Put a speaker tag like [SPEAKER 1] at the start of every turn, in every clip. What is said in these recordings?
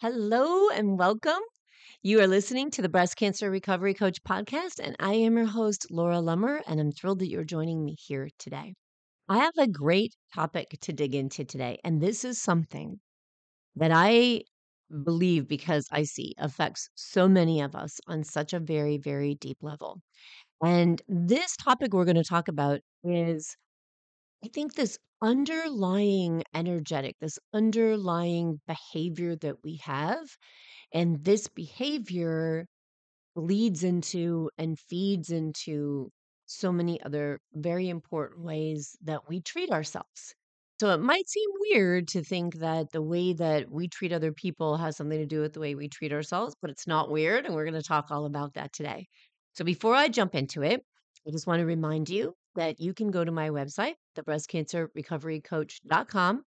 [SPEAKER 1] Hello and welcome. You are listening to the Breast Cancer Recovery Coach podcast, and I am your host, Laura Lummer, and I'm thrilled that you're joining me here today. I have a great topic to dig into today, and this is something that I believe because I see affects so many of us on such a very, very deep level. And this topic we're going to talk about is I think this underlying energetic, this underlying behavior that we have, and this behavior leads into and feeds into so many other very important ways that we treat ourselves. So it might seem weird to think that the way that we treat other people has something to do with the way we treat ourselves, but it's not weird. And we're going to talk all about that today. So before I jump into it, I just want to remind you that you can go to my website, thebreastcancerrecoverycoach.com,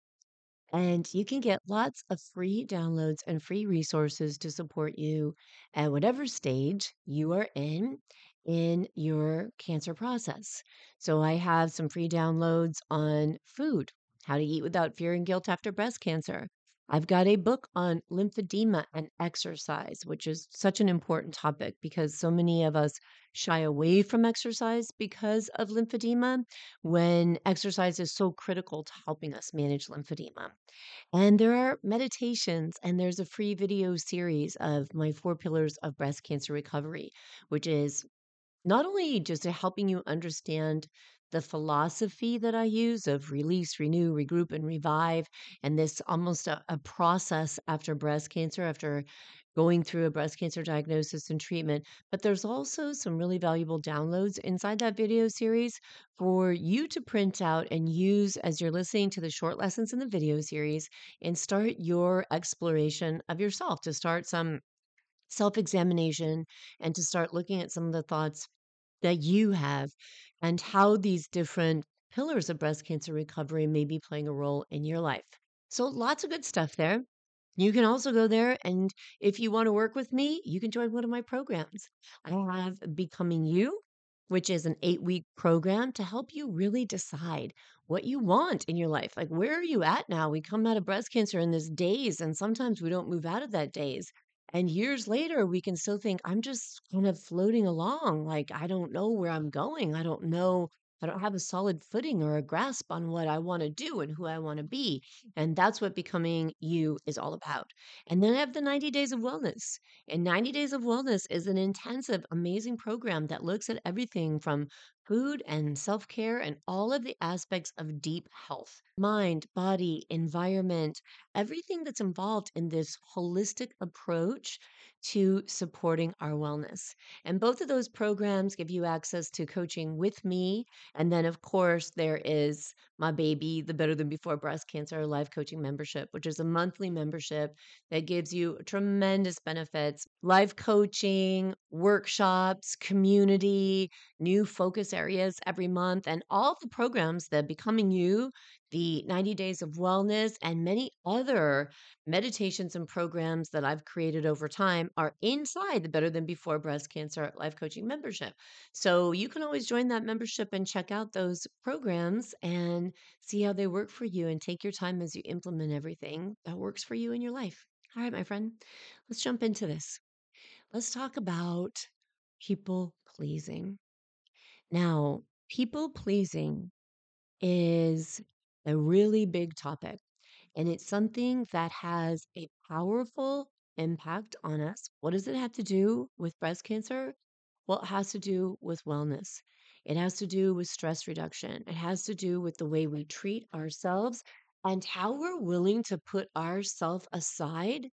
[SPEAKER 1] and you can get lots of free downloads and free resources to support you at whatever stage you are in in your cancer process. So I have some free downloads on food, how to eat without fear and guilt after breast cancer. I've got a book on lymphedema and exercise, which is such an important topic because so many of us shy away from exercise because of lymphedema when exercise is so critical to helping us manage lymphedema. And there are meditations, and there's a free video series of my four pillars of breast cancer recovery, which is not only just helping you understand the philosophy that I use of release, renew, regroup, and revive, and this almost a, a process after breast cancer, after going through a breast cancer diagnosis and treatment. But there's also some really valuable downloads inside that video series for you to print out and use as you're listening to the short lessons in the video series and start your exploration of yourself, to start some self examination and to start looking at some of the thoughts that you have and how these different pillars of breast cancer recovery may be playing a role in your life. So, lots of good stuff there. You can also go there, and if you want to work with me, you can join one of my programs. I have Becoming You, which is an eight week program to help you really decide what you want in your life. Like, where are you at now? We come out of breast cancer in this daze, and sometimes we don't move out of that daze. And years later, we can still think, I'm just kind of floating along. Like, I don't know where I'm going. I don't know. I don't have a solid footing or a grasp on what I want to do and who I want to be. And that's what becoming you is all about. And then I have the 90 Days of Wellness. And 90 Days of Wellness is an intensive, amazing program that looks at everything from food and self care and all of the aspects of deep health mind, body, environment, everything that's involved in this holistic approach to supporting our wellness. And both of those programs give you access to coaching with me. And then, of course, there is my baby, the Better Than Before Breast Cancer Life Coaching Membership, which is a monthly membership that gives you tremendous benefits life coaching, workshops, community, new focus areas every month, and all the programs the Becoming You the 90 Days of Wellness, and many other meditations and programs that I've created over time are inside the Better Than Before Breast Cancer Life Coaching membership. So you can always join that membership and check out those programs and see how they work for you and take your time as you implement everything that works for you in your life. All right, my friend, let's jump into this. Let's talk about people pleasing. Now, people pleasing is a really big topic. And it's something that has a powerful impact on us. What does it have to do with breast cancer? Well, it has to do with wellness. It has to do with stress reduction. It has to do with the way we treat ourselves and how we're willing to put ourselves aside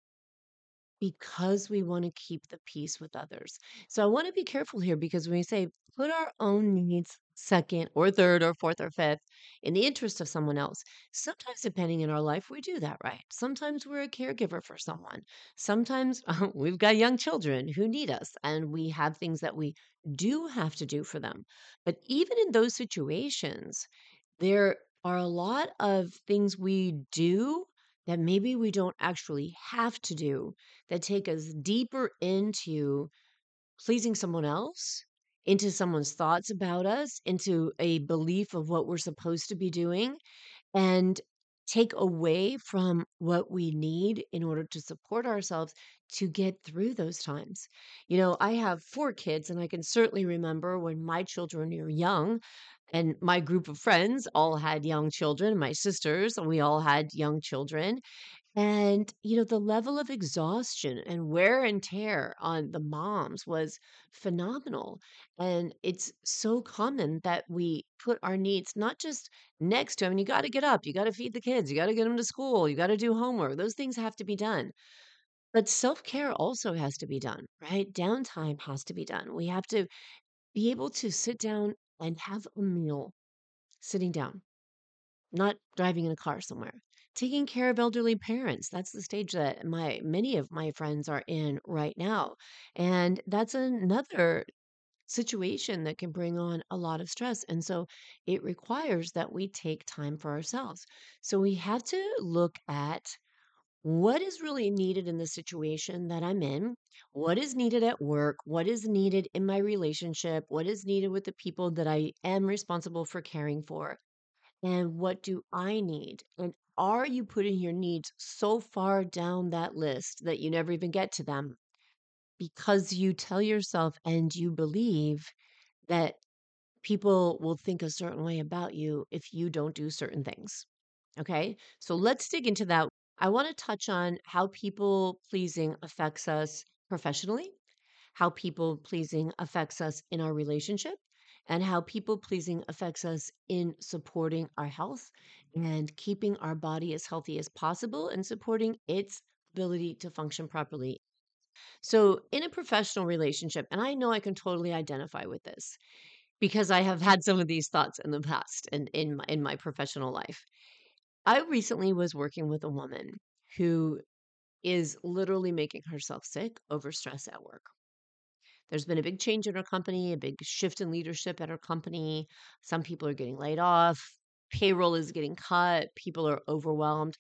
[SPEAKER 1] because we want to keep the peace with others. So I want to be careful here because when we say put our own needs second or third or fourth or fifth in the interest of someone else, sometimes depending in our life, we do that, right? Sometimes we're a caregiver for someone. Sometimes we've got young children who need us and we have things that we do have to do for them. But even in those situations, there are a lot of things we do that maybe we don't actually have to do that take us deeper into pleasing someone else, into someone's thoughts about us, into a belief of what we're supposed to be doing, and take away from what we need in order to support ourselves to get through those times. You know, I have four kids, and I can certainly remember when my children were young, and my group of friends all had young children, my sisters, and we all had young children. And, you know, the level of exhaustion and wear and tear on the moms was phenomenal. And it's so common that we put our needs not just next to, I mean, you got to get up, you got to feed the kids, you got to get them to school, you got to do homework. Those things have to be done. But self care also has to be done, right? Downtime has to be done. We have to be able to sit down and have a meal sitting down not driving in a car somewhere. Taking care of elderly parents. That's the stage that my many of my friends are in right now. And that's another situation that can bring on a lot of stress. And so it requires that we take time for ourselves. So we have to look at what is really needed in the situation that I'm in, what is needed at work, what is needed in my relationship, what is needed with the people that I am responsible for caring for and what do I need? And are you putting your needs so far down that list that you never even get to them because you tell yourself and you believe that people will think a certain way about you if you don't do certain things? Okay, so let's dig into that. I want to touch on how people pleasing affects us professionally how people pleasing affects us in our relationship and how people pleasing affects us in supporting our health and keeping our body as healthy as possible and supporting its ability to function properly. So, in a professional relationship, and I know I can totally identify with this because I have had some of these thoughts in the past and in my, in my professional life. I recently was working with a woman who is literally making herself sick over stress at work. There's been a big change in her company, a big shift in leadership at her company. Some people are getting laid off, payroll is getting cut, people are overwhelmed,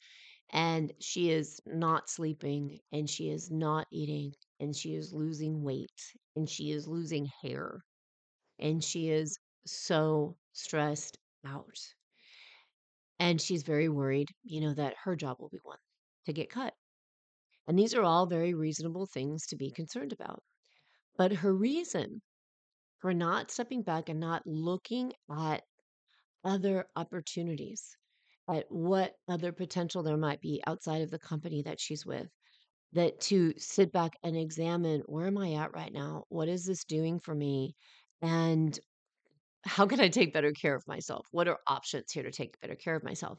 [SPEAKER 1] and she is not sleeping and she is not eating and she is losing weight and she is losing hair and she is so stressed out. And she's very worried, you know, that her job will be one to get cut. And these are all very reasonable things to be concerned about. But her reason for not stepping back and not looking at other opportunities, at what other potential there might be outside of the company that she's with, that to sit back and examine where am I at right now? What is this doing for me? And how can I take better care of myself? What are options here to take better care of myself?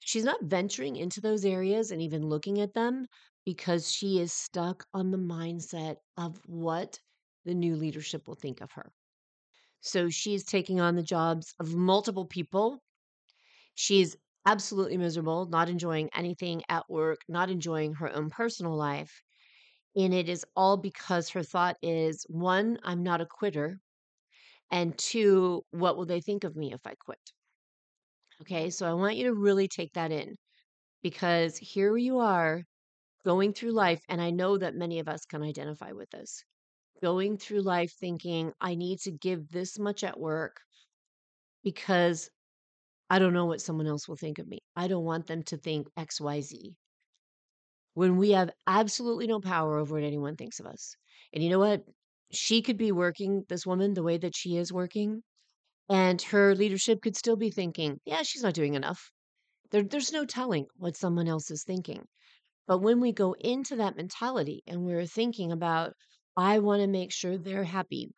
[SPEAKER 1] She's not venturing into those areas and even looking at them because she is stuck on the mindset of what the new leadership will think of her. So she's taking on the jobs of multiple people. She's absolutely miserable, not enjoying anything at work, not enjoying her own personal life. And it is all because her thought is one, I'm not a quitter. And two, what will they think of me if I quit? Okay, so I want you to really take that in because here you are going through life, and I know that many of us can identify with this going through life thinking, I need to give this much at work because I don't know what someone else will think of me. I don't want them to think XYZ. When we have absolutely no power over what anyone thinks of us. And you know what? She could be working, this woman, the way that she is working, and her leadership could still be thinking, yeah, she's not doing enough. There, there's no telling what someone else is thinking. But when we go into that mentality and we're thinking about, I want to make sure they're happy.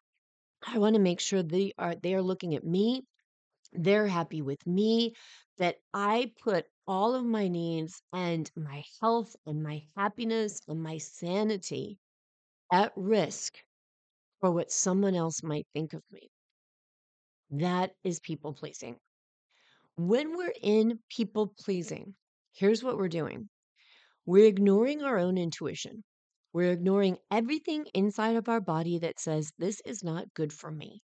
[SPEAKER 1] I want to make sure they are they are looking at me, they're happy with me, that I put all of my needs and my health and my happiness and my sanity at risk for what someone else might think of me. That is people pleasing. When we're in people pleasing, here's what we're doing we're ignoring our own intuition. We're ignoring everything inside of our body that says, This is not good for me.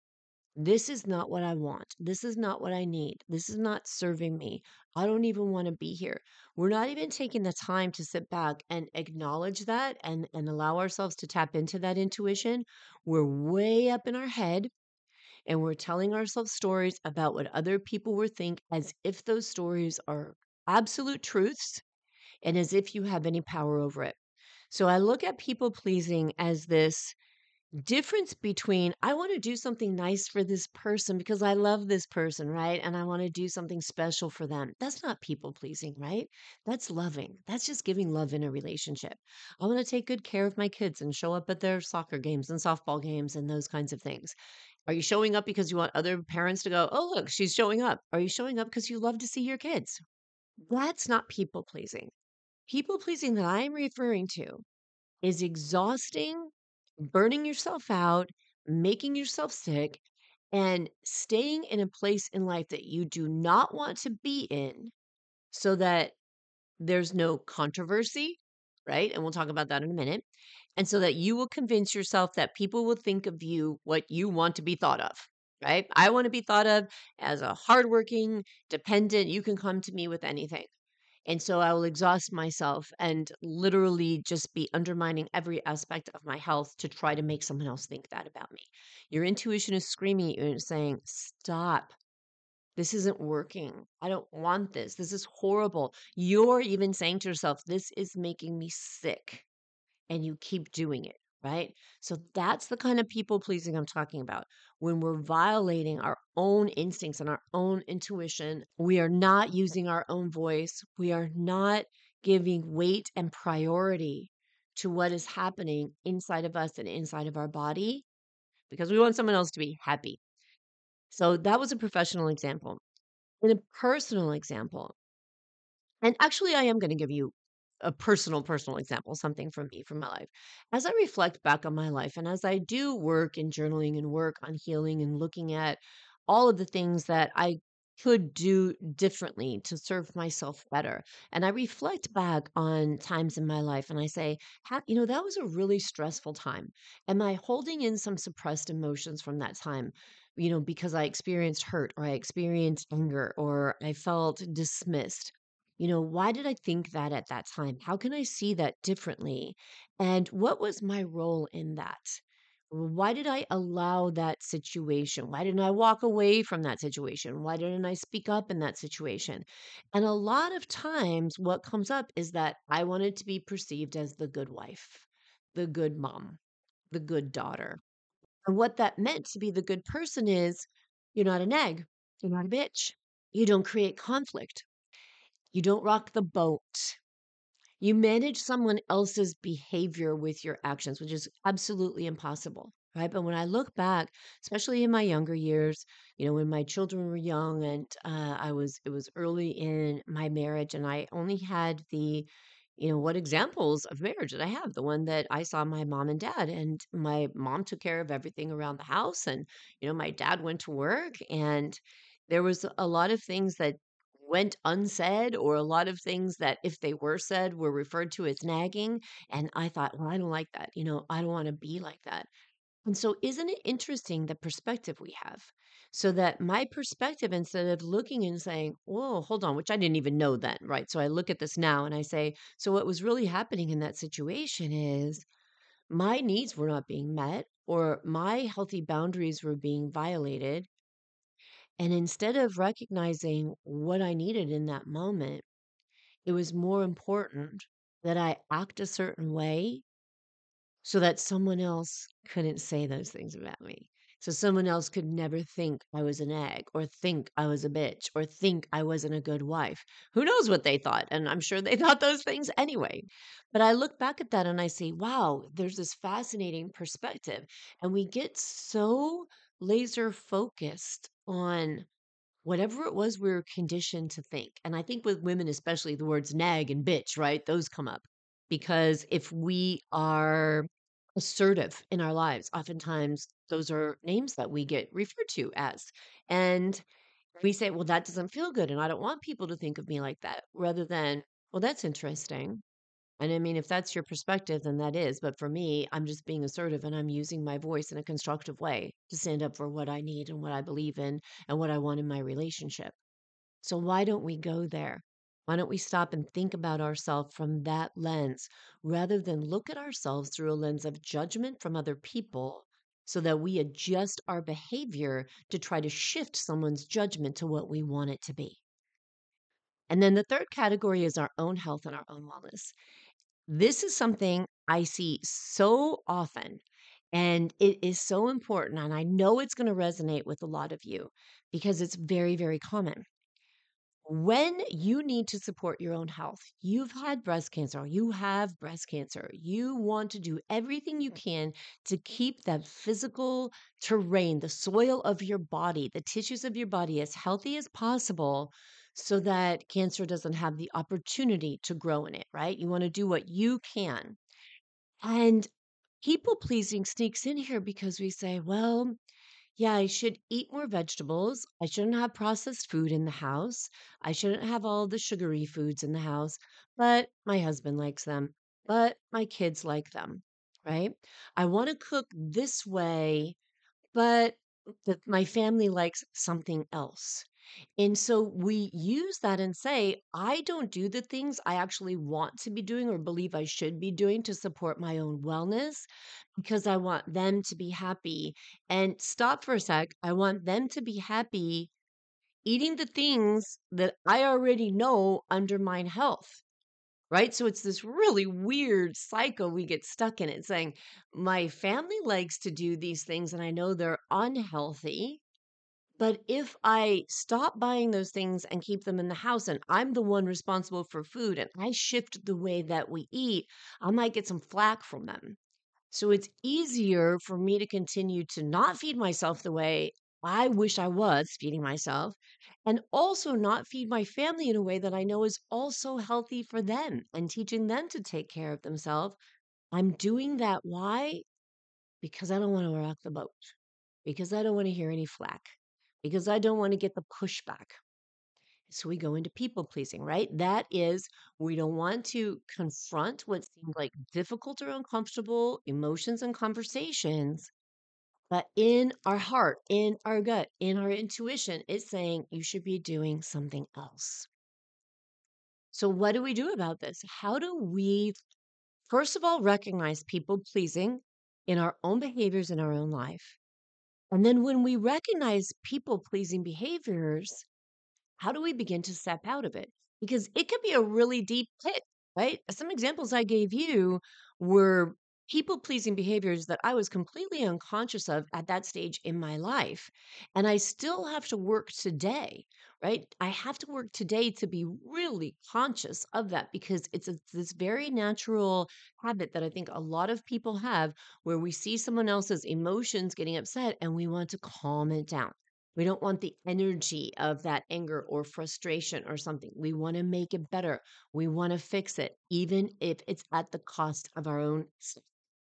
[SPEAKER 1] This is not what I want. This is not what I need. This is not serving me. I don't even want to be here. We're not even taking the time to sit back and acknowledge that and, and allow ourselves to tap into that intuition. We're way up in our head and we're telling ourselves stories about what other people will think as if those stories are absolute truths and as if you have any power over it. So I look at people pleasing as this difference between I want to do something nice for this person because I love this person, right? And I want to do something special for them. That's not people pleasing, right? That's loving. That's just giving love in a relationship. I want to take good care of my kids and show up at their soccer games and softball games and those kinds of things. Are you showing up because you want other parents to go, oh, look, she's showing up? Are you showing up because you love to see your kids? That's not people pleasing. People pleasing that I'm referring to is exhausting burning yourself out, making yourself sick, and staying in a place in life that you do not want to be in so that there's no controversy, right? And we'll talk about that in a minute. And so that you will convince yourself that people will think of you what you want to be thought of, right? I want to be thought of as a hardworking, dependent, you can come to me with anything. And so I will exhaust myself and literally just be undermining every aspect of my health to try to make someone else think that about me. Your intuition is screaming at you and saying, Stop. This isn't working. I don't want this. This is horrible. You're even saying to yourself, This is making me sick. And you keep doing it right? So that's the kind of people pleasing I'm talking about. When we're violating our own instincts and our own intuition, we are not using our own voice, we are not giving weight and priority to what is happening inside of us and inside of our body because we want someone else to be happy. So that was a professional example. In a personal example, and actually, I am going to give you a personal personal example something from me from my life. As i reflect back on my life and as i do work in journaling and work on healing and looking at all of the things that i could do differently to serve myself better and i reflect back on times in my life and i say you know that was a really stressful time. Am i holding in some suppressed emotions from that time you know because i experienced hurt or i experienced anger or i felt dismissed you know, why did I think that at that time? How can I see that differently? And what was my role in that? Why did I allow that situation? Why didn't I walk away from that situation? Why didn't I speak up in that situation? And a lot of times, what comes up is that I wanted to be perceived as the good wife, the good mom, the good daughter. And what that meant to be the good person is you're not a nag, you're not a bitch, you don't create conflict. You don't rock the boat. You manage someone else's behavior with your actions, which is absolutely impossible, right? But when I look back, especially in my younger years, you know, when my children were young and uh, I was, it was early in my marriage, and I only had the, you know, what examples of marriage did I have? The one that I saw my mom and dad, and my mom took care of everything around the house, and you know, my dad went to work, and there was a lot of things that went unsaid or a lot of things that if they were said were referred to as nagging and i thought well i don't like that you know i don't want to be like that. And so isn't it interesting the perspective we have? So that my perspective instead of looking and saying whoa hold on which i didn't even know then right? So i look at this now and i say so what was really happening in that situation is my needs were not being met or my healthy boundaries were being violated and instead of recognizing what I needed in that moment, it was more important that I act a certain way so that someone else couldn't say those things about me. So someone else could never think I was a nag or think I was a bitch or think I wasn't a good wife. Who knows what they thought? And I'm sure they thought those things anyway. But I look back at that and I say, wow, there's this fascinating perspective. And we get so laser focused on whatever it was we were conditioned to think. And I think with women, especially the words nag and bitch, right? Those come up because if we are assertive in our lives, oftentimes those are names that we get referred to as. And we say, well, that doesn't feel good. And I don't want people to think of me like that, rather than, well, that's interesting. And I mean, if that's your perspective, then that is. But for me, I'm just being assertive and I'm using my voice in a constructive way to stand up for what I need and what I believe in and what I want in my relationship. So why don't we go there? Why don't we stop and think about ourselves from that lens rather than look at ourselves through a lens of judgment from other people so that we adjust our behavior to try to shift someone's judgment to what we want it to be? And then the third category is our own health and our own wellness. This is something I see so often, and it is so important. And I know it's going to resonate with a lot of you because it's very, very common. When you need to support your own health, you've had breast cancer, you have breast cancer, you want to do everything you can to keep that physical terrain, the soil of your body, the tissues of your body as healthy as possible so that cancer doesn't have the opportunity to grow in it, right? You want to do what you can. And people pleasing sneaks in here because we say, well, yeah, I should eat more vegetables. I shouldn't have processed food in the house. I shouldn't have all the sugary foods in the house, but my husband likes them, but my kids like them, right? I want to cook this way, but the, my family likes something else. And so we use that and say, I don't do the things I actually want to be doing or believe I should be doing to support my own wellness because I want them to be happy. And stop for a sec. I want them to be happy eating the things that I already know undermine health. Right. So it's this really weird cycle we get stuck in it saying, my family likes to do these things and I know they're unhealthy. But if I stop buying those things and keep them in the house and I'm the one responsible for food and I shift the way that we eat, I might get some flack from them. So it's easier for me to continue to not feed myself the way I wish I was feeding myself and also not feed my family in a way that I know is also healthy for them and teaching them to take care of themselves. I'm doing that. Why? Because I don't want to rock the boat, because I don't want to hear any flack because I don't want to get the pushback. So we go into people pleasing, right? That is, we don't want to confront what seems like difficult or uncomfortable emotions and conversations. But in our heart, in our gut, in our intuition, it's saying you should be doing something else. So, what do we do about this? How do we, first of all, recognize people pleasing in our own behaviors in our own life? And then when we recognize people pleasing behaviors, how do we begin to step out of it? Because it could be a really deep pit, right? Some examples I gave you were people pleasing behaviors that I was completely unconscious of at that stage in my life. And I still have to work today, right? I have to work today to be really conscious of that because it's this very natural habit that I think a lot of people have where we see someone else's emotions getting upset and we want to calm it down. We don't want the energy of that anger or frustration or something. We want to make it better. We want to fix it, even if it's at the cost of our own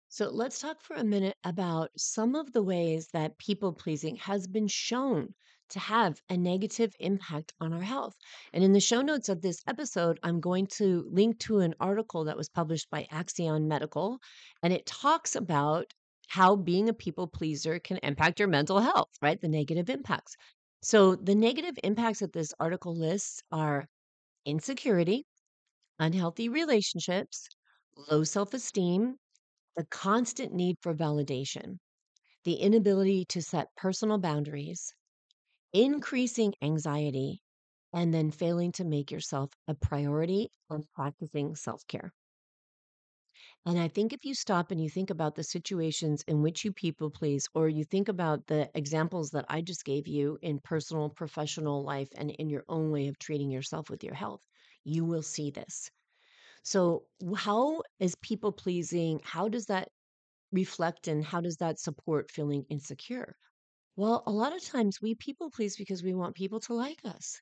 [SPEAKER 1] so let's talk for a minute about some of the ways that people pleasing has been shown to have a negative impact on our health. And in the show notes of this episode, I'm going to link to an article that was published by Axion Medical, and it talks about how being a people pleaser can impact your mental health, right? The negative impacts. So the negative impacts that this article lists are insecurity, unhealthy relationships, low self esteem, the constant need for validation, the inability to set personal boundaries, increasing anxiety, and then failing to make yourself a priority on practicing self care. And I think if you stop and you think about the situations in which you people please, or you think about the examples that I just gave you in personal, professional life, and in your own way of treating yourself with your health, you will see this. So, how is people pleasing? How does that reflect and how does that support feeling insecure? Well, a lot of times we people please because we want people to like us.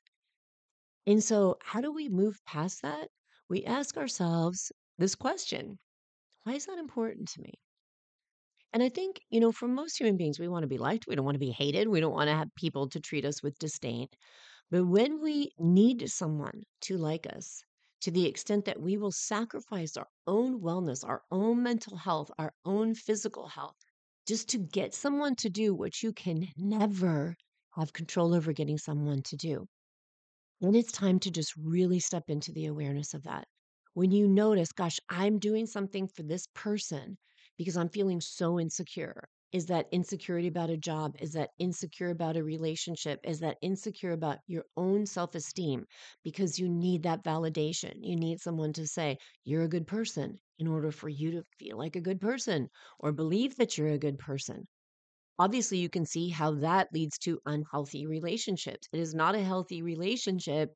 [SPEAKER 1] And so, how do we move past that? We ask ourselves this question Why is that important to me? And I think, you know, for most human beings, we want to be liked. We don't want to be hated. We don't want to have people to treat us with disdain. But when we need someone to like us, to the extent that we will sacrifice our own wellness, our own mental health, our own physical health, just to get someone to do what you can never have control over getting someone to do, then it's time to just really step into the awareness of that. When you notice, gosh, I'm doing something for this person because I'm feeling so insecure. Is that insecurity about a job? Is that insecure about a relationship? Is that insecure about your own self esteem? Because you need that validation. You need someone to say, you're a good person in order for you to feel like a good person or believe that you're a good person. Obviously, you can see how that leads to unhealthy relationships. It is not a healthy relationship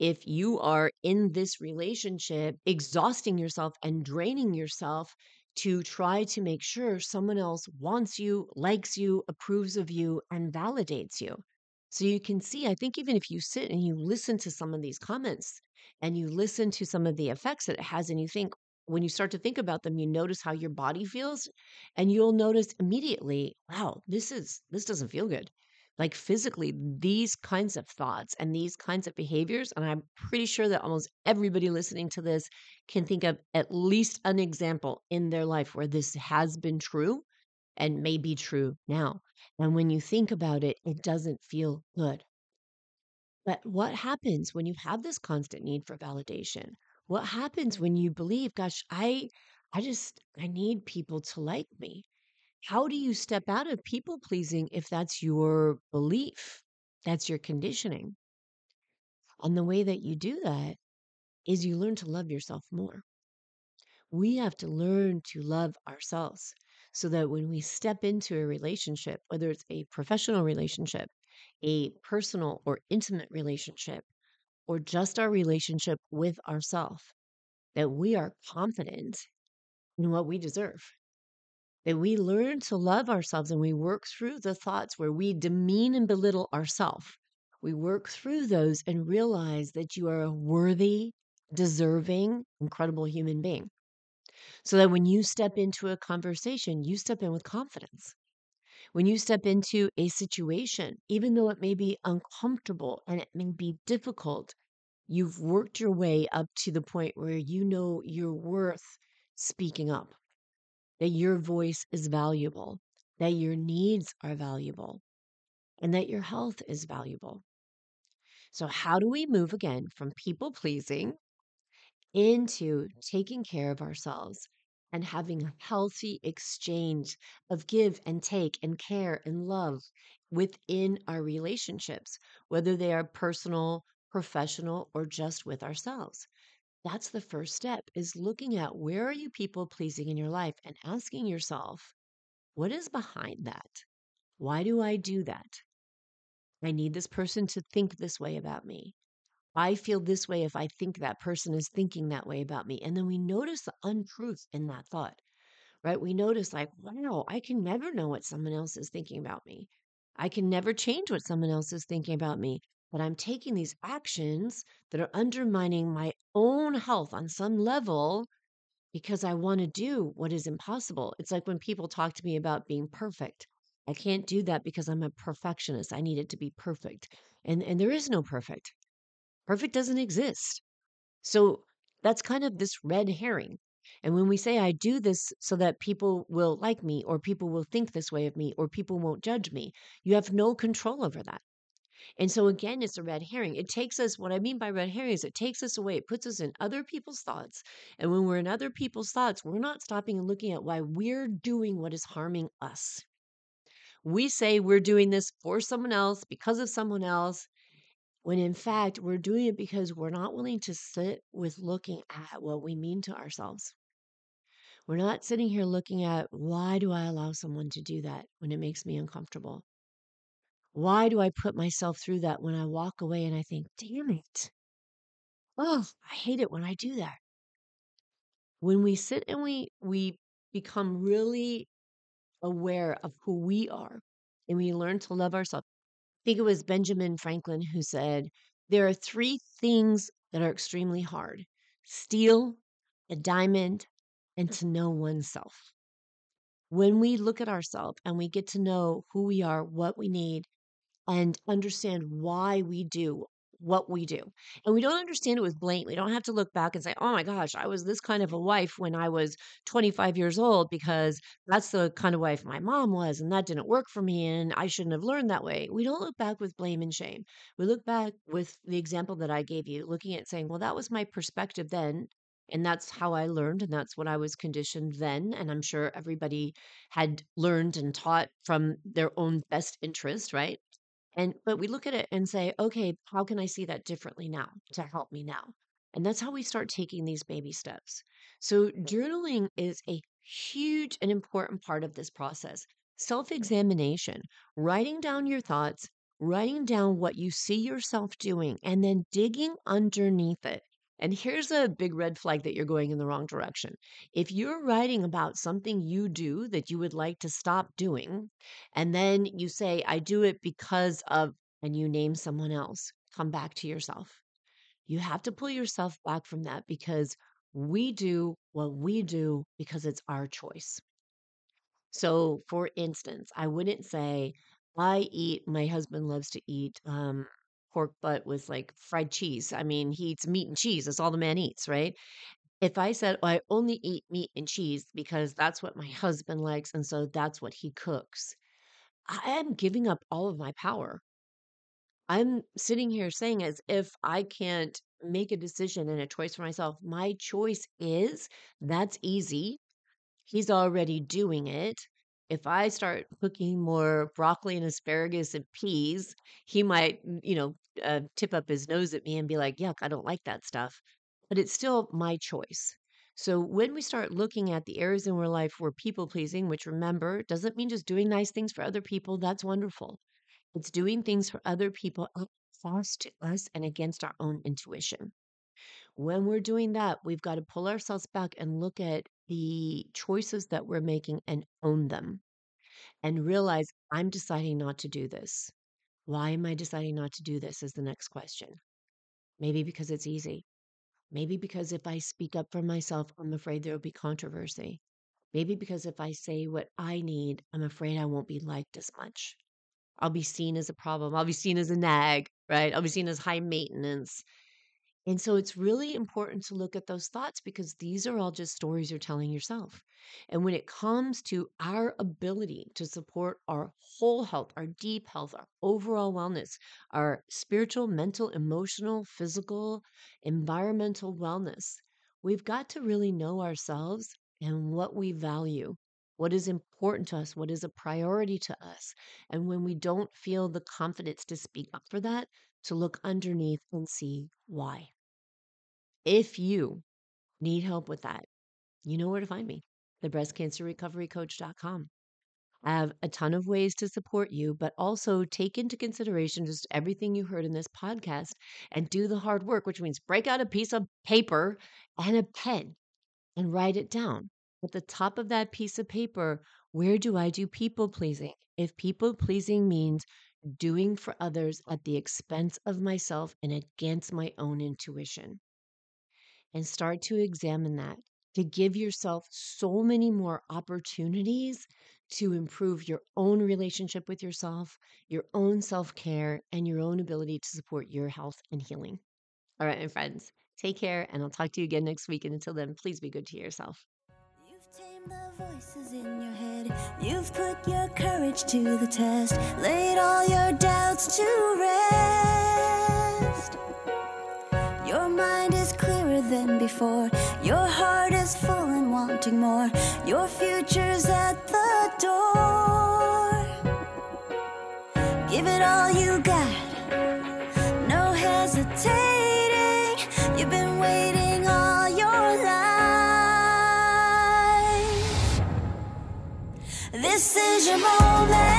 [SPEAKER 1] if you are in this relationship exhausting yourself and draining yourself to try to make sure someone else wants you, likes you, approves of you, and validates you. So you can see, I think, even if you sit and you listen to some of these comments and you listen to some of the effects that it has, and you think, when you start to think about them, you notice how your body feels, and you'll notice immediately, wow, this is, this doesn't feel good like physically these kinds of thoughts and these kinds of behaviors and i'm pretty sure that almost everybody listening to this can think of at least an example in their life where this has been true and may be true now and when you think about it it doesn't feel good. But what happens when you have this constant need for validation? What happens when you believe gosh i i just i need people to like me how do you step out of people pleasing if that's your belief? That's your conditioning. And the way that you do that is you learn to love yourself more. We have to learn to love ourselves so that when we step into a relationship, whether it's a professional relationship, a personal or intimate relationship, or just our relationship with ourselves, that we are confident in what we deserve that we learn to love ourselves and we work through the thoughts where we demean and belittle ourselves. We work through those and realize that you are a worthy, deserving, incredible human being. So that when you step into a conversation, you step in with confidence. When you step into a situation, even though it may be uncomfortable and it may be difficult, you've worked your way up to the point where you know you're worth speaking up that your voice is valuable, that your needs are valuable, and that your health is valuable. So, how do we move again from people pleasing into taking care of ourselves and having a healthy exchange of give and take and care and love within our relationships, whether they are personal, professional, or just with ourselves? That's the first step is looking at where are you people pleasing in your life and asking yourself, what is behind that? Why do I do that? I need this person to think this way about me. I feel this way if I think that person is thinking that way about me. And then we notice the untruth in that thought, right? We notice, like, wow, I can never know what someone else is thinking about me. I can never change what someone else is thinking about me but I'm taking these actions that are undermining my own health on some level because I want to do what is impossible. It's like when people talk to me about being perfect. I can't do that because I'm a perfectionist. I need it to be perfect. And and there is no perfect. Perfect doesn't exist. So that's kind of this red herring. And when we say I do this so that people will like me or people will think this way of me or people won't judge me, you have no control over that. And so again, it's a red herring. It takes us, what I mean by red herring is it takes us away. It puts us in other people's thoughts. And when we're in other people's thoughts, we're not stopping and looking at why we're doing what is harming us. We say we're doing this for someone else, because of someone else, when in fact we're doing it because we're not willing to sit with looking at what we mean to ourselves. We're not sitting here looking at why do I allow someone to do that when it makes me uncomfortable? Why do I put myself through that when I walk away and I think, damn it? Oh, I hate it when I do that. When we sit and we we become really aware of who we are and we learn to love ourselves. I think it was Benjamin Franklin who said, There are three things that are extremely hard steel, a diamond, and to know oneself. When we look at ourselves and we get to know who we are, what we need, and understand why we do what we do. And we don't understand it with blame. We don't have to look back and say, oh my gosh, I was this kind of a wife when I was 25 years old because that's the kind of wife my mom was and that didn't work for me and I shouldn't have learned that way. We don't look back with blame and shame. We look back with the example that I gave you, looking at saying, well, that was my perspective then. And that's how I learned, and that's what I was conditioned then. And I'm sure everybody had learned and taught from their own best interest, right? And but we look at it and say, okay, how can I see that differently now to help me now? And that's how we start taking these baby steps. So journaling is a huge and important part of this process. Self examination, writing down your thoughts, writing down what you see yourself doing, and then digging underneath it and here's a big red flag that you're going in the wrong direction. If you're writing about something you do that you would like to stop doing, and then you say, I do it because of, and you name someone else, come back to yourself. You have to pull yourself back from that because we do what we do because it's our choice. So, for instance, I wouldn't say, I eat, my husband loves to eat um, pork butt with like fried cheese. I mean, he eats meat and cheese. That's all the man eats, right? If I said, oh, I only eat meat and cheese because that's what my husband likes, and so that's what he cooks, I am giving up all of my power. I'm sitting here saying as if I can't make a decision and a choice for myself. My choice is that's easy. He's already doing it if I start cooking more broccoli and asparagus and peas, he might, you know, uh, tip up his nose at me and be like, yuck, I don't like that stuff. But it's still my choice. So when we start looking at the areas in our life where people pleasing, which remember doesn't mean just doing nice things for other people, that's wonderful. It's doing things for other people false to us and against our own intuition. When we're doing that, we've got to pull ourselves back and look at the choices that we're making and own them and realize I'm deciding not to do this. Why am I deciding not to do this? Is the next question. Maybe because it's easy. Maybe because if I speak up for myself, I'm afraid there will be controversy. Maybe because if I say what I need, I'm afraid I won't be liked as much. I'll be seen as a problem. I'll be seen as a nag, right? I'll be seen as high maintenance. And so it's really important to look at those thoughts because these are all just stories you're telling yourself. And when it comes to our ability to support our whole health, our deep health, our overall wellness, our spiritual, mental, emotional, physical, environmental wellness, we've got to really know ourselves and what we value. What is important to us? What is a priority to us? And when we don't feel the confidence to speak up for that, to look underneath and see why. If you need help with that, you know where to find me, thebreastcancerrecoverycoach.com. I have a ton of ways to support you, but also take into consideration just everything you heard in this podcast and do the hard work, which means break out a piece of paper and a pen and write it down. At the top of that piece of paper, where do I do people pleasing? If people pleasing means doing for others at the expense of myself and against my own intuition, and start to examine that to give yourself so many more opportunities to improve your own relationship with yourself, your own self care, and your own ability to support your health and healing. All right, my friends, take care, and I'll talk to you again next week. And until then, please be good to yourself.
[SPEAKER 2] You've tamed the voices in your head. You've put your courage to the test, laid all your doubts to rest. Before. Your heart is full and wanting more. Your future's at the door. Give it all you got. No hesitating. You've been waiting all your life. This is your moment.